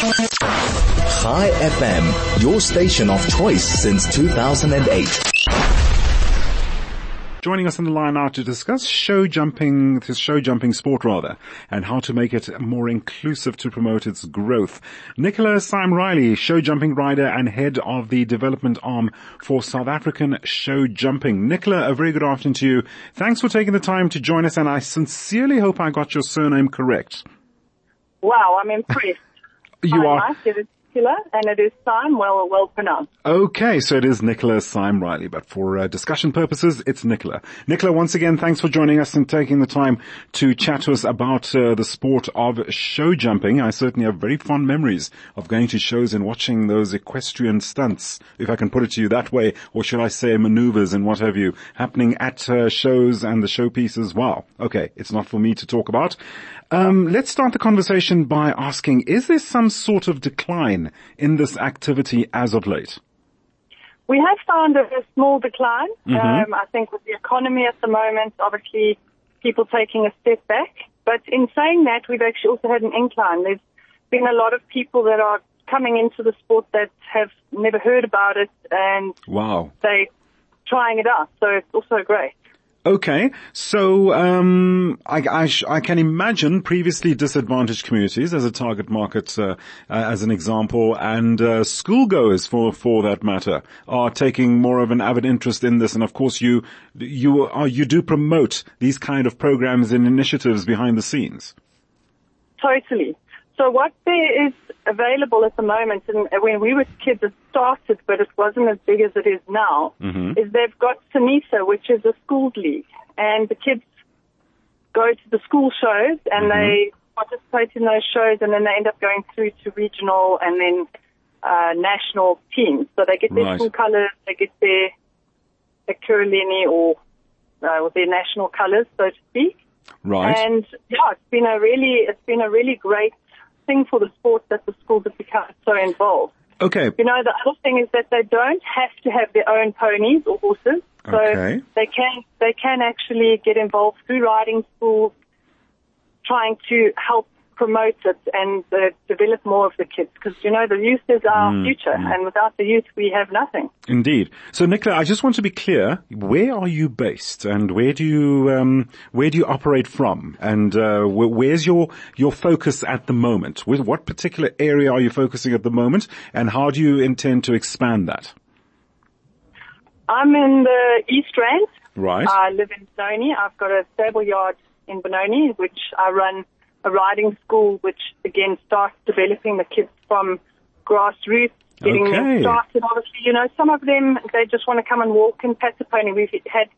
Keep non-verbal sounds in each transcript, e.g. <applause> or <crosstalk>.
Chai FM, your station of choice since 2008. Joining us on the line now to discuss show jumping, this show jumping sport rather, and how to make it more inclusive to promote its growth. Nicola Sime Riley, show jumping rider and head of the development arm for South African show jumping. Nicola, a very good afternoon to you. Thanks for taking the time to join us and I sincerely hope I got your surname correct. Wow, I'm impressed. You are. like it. It's killer, and it is time well well pronounced. Okay, so it is Nicola Sime Riley, but for uh, discussion purposes, it's Nicola. Nicola, once again, thanks for joining us and taking the time to chat to us about uh, the sport of show jumping. I certainly have very fond memories of going to shows and watching those equestrian stunts, if I can put it to you that way, or should I say maneuvers and what have you, happening at uh, shows and the showpieces. Wow. Okay, it's not for me to talk about. Um, let's start the conversation by asking, is there some sort of decline in this activity as of late? We have found a, a small decline. Mm-hmm. Um, I think with the economy at the moment, obviously people taking a step back. But in saying that, we've actually also had an incline. There's been a lot of people that are coming into the sport that have never heard about it and Wow. they trying it out. So it's also great. Okay, so um, I, I, sh- I can imagine previously disadvantaged communities as a target market, uh, uh, as an example, and uh, schoolgoers, for for that matter, are taking more of an avid interest in this. And of course, you you are you do promote these kind of programs and initiatives behind the scenes. Totally. So what there is available at the moment, and when we were kids it started, but it wasn't as big as it is now, is they've got SANESA, which is a schools league, and the kids go to the school shows and they participate in those shows, and then they end up going through to regional and then uh, national teams. So they get their Right. school colours, they get their, their Curulini or uh, their national colours, so to speak. Right. And yeah, it's been a really, it's been a really great thing for the sport that the schools have become so involved. okay. You know, the other thing is that they don't have to have their own ponies or horses, so Okay. they can they can actually get involved through riding schools, trying to help promote it and uh, develop more of the kids. Because you know, the youth is our Mm, future, and without the youth, we have nothing. Indeed. So, Nicola, I just want to be clear. Where are you based, and where do you um, where do you operate from, and uh, wh- where's your your focus at the moment? With what particular area are you focusing at the moment, and how do you intend to expand that? I'm in the East Rand. Right. I live in Benoni. I've got a stable yard in Benoni, which I run a riding school, which again starts developing the kids from grassroots, getting Okay. them started. Obviously, you know, some of them they just want to come and walk and pat the pony. We've had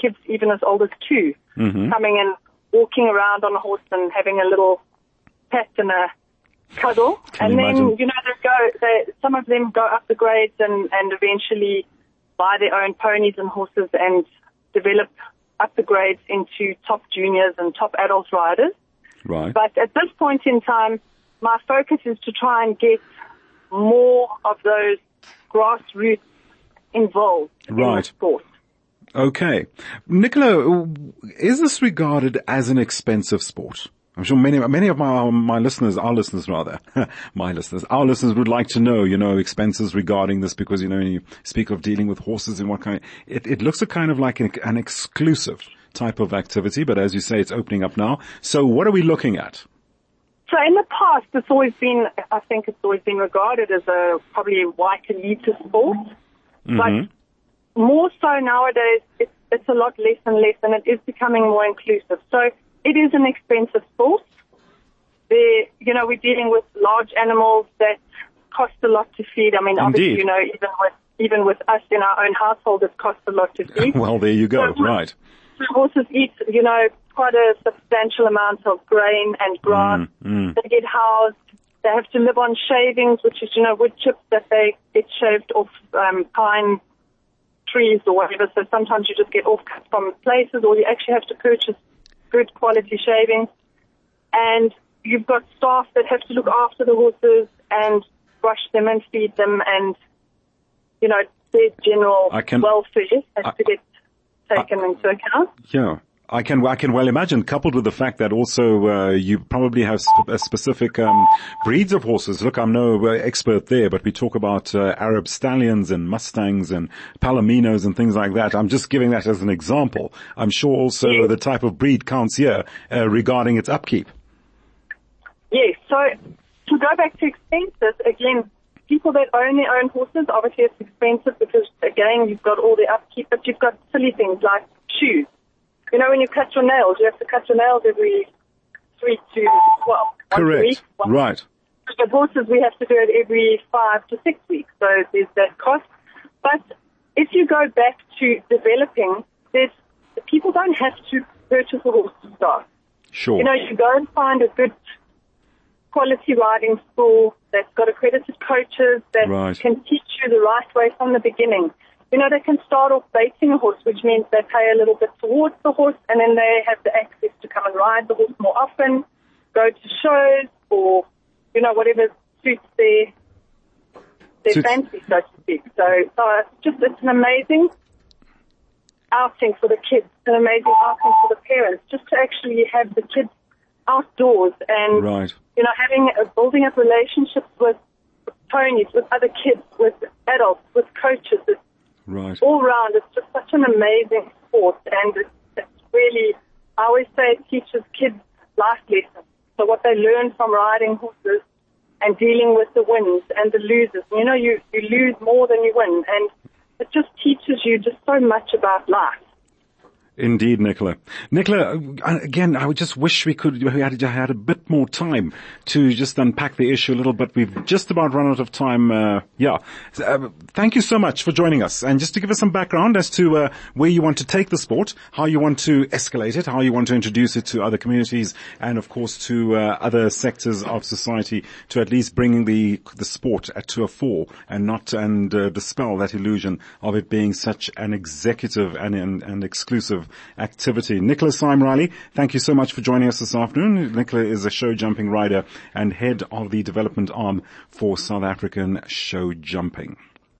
kids even as old as 2 Mm-hmm. coming and walking around on a horse and having a little pat and a cuddle. Can and then imagine. you know they go. They, some of them go up the grades and and eventually buy their own ponies and horses and develop up the grades into top juniors and top adult riders. Right. But at this point in time, my focus is to try and get more of those grassroots involved in the Right. sport. Okay. Nicola, is this regarded as an expensive sport? I'm sure many, many of my, my listeners, our listeners rather, <laughs> my listeners, our listeners would like to know, you know, expenses regarding this because, you know, when you speak of dealing with horses and what kind, it, it looks a kind of like an, an exclusive type of activity, but as you say, it's opening up now. So what are we looking at? So in the past, it's always been, I think it's always been regarded as a probably white elitist sport. Mm-hmm. But more so nowadays, it's, it's a lot less and less, and it is becoming more inclusive. So it is an expensive sport. There, you know, we're dealing with large animals that cost a lot to feed. I mean, obviously, Indeed. you know, even with even with us in our own household, it costs a lot to <laughs> feed. Well, there you go. So- Right. So horses eat, you know, quite a substantial amount of grain and grass. Mm, They get housed. They have to live on shavings, which is, you know, wood chips that they get shaved off um, pine trees or whatever. So sometimes you just get off cut from places, or you actually have to purchase good quality shavings. And you've got staff that have to look after the horses and brush them and feed them, and you know, their general I can- welfare has I- to get taken into account. Yeah. I can I can well imagine, coupled with the fact that also uh, you probably have sp- specific um, breeds of horses. Look, I'm no uh, expert there, but we talk about uh, Arab stallions and mustangs and palominos and things like that. I'm just giving that as an example. I'm sure also the type of breed counts here uh, regarding its upkeep. Yes. So to go back to expenses again. People that own their own horses, obviously it's expensive because again, you've got all the upkeep, but you've got silly things like shoes you know, when you cut your nails, you have to cut your nails every three to twelve. Correct. Week, right. With horses, we have to do it every five to six weeks. So there's that cost. But if you go back to developing, there's people don't have to purchase a horse to start. Sure. You know, you go and find a good quality riding school that's got accredited coaches that right. can teach you the right way from the beginning you know, they can start off baiting a horse, which means they pay a little bit towards the horse, and then they have the access to come and ride the horse more often, go to shows, or, you know, whatever suits their, their suits. fancy, so to speak. So, so it's just, it's an amazing outing for the kids, an amazing outing for the parents, just to actually have the kids outdoors and, right. you know, having, a, building up relationships with ponies, with other kids, with adults, with coaches. It's Right. All round, it's just such an amazing sport, and it's, it's really, I always say it teaches kids life lessons. So what they learn from riding horses and dealing with the wins and the losers. You know, you, you lose more than you win, and it just teaches you just so much about life. Indeed, Nicola. Nicola, uh, again, I would just wish we could we had, had a bit more time to just unpack the issue a little bit. We've just about run out of time. Uh, yeah. Uh, thank you so much for joining us. And just to give us some background as to uh, where you want to take the sport, how you want to escalate it, how you want to introduce it to other communities, and of course to uh, other sectors of society to at least bring the the sport to a fore and not and uh, dispel that illusion of it being such an executive and, and, and exclusive activity. Nicholas Sime Riley, thank you so much for joining us this afternoon. Nicola is a show jumping rider and head of the development arm for South African show jumping.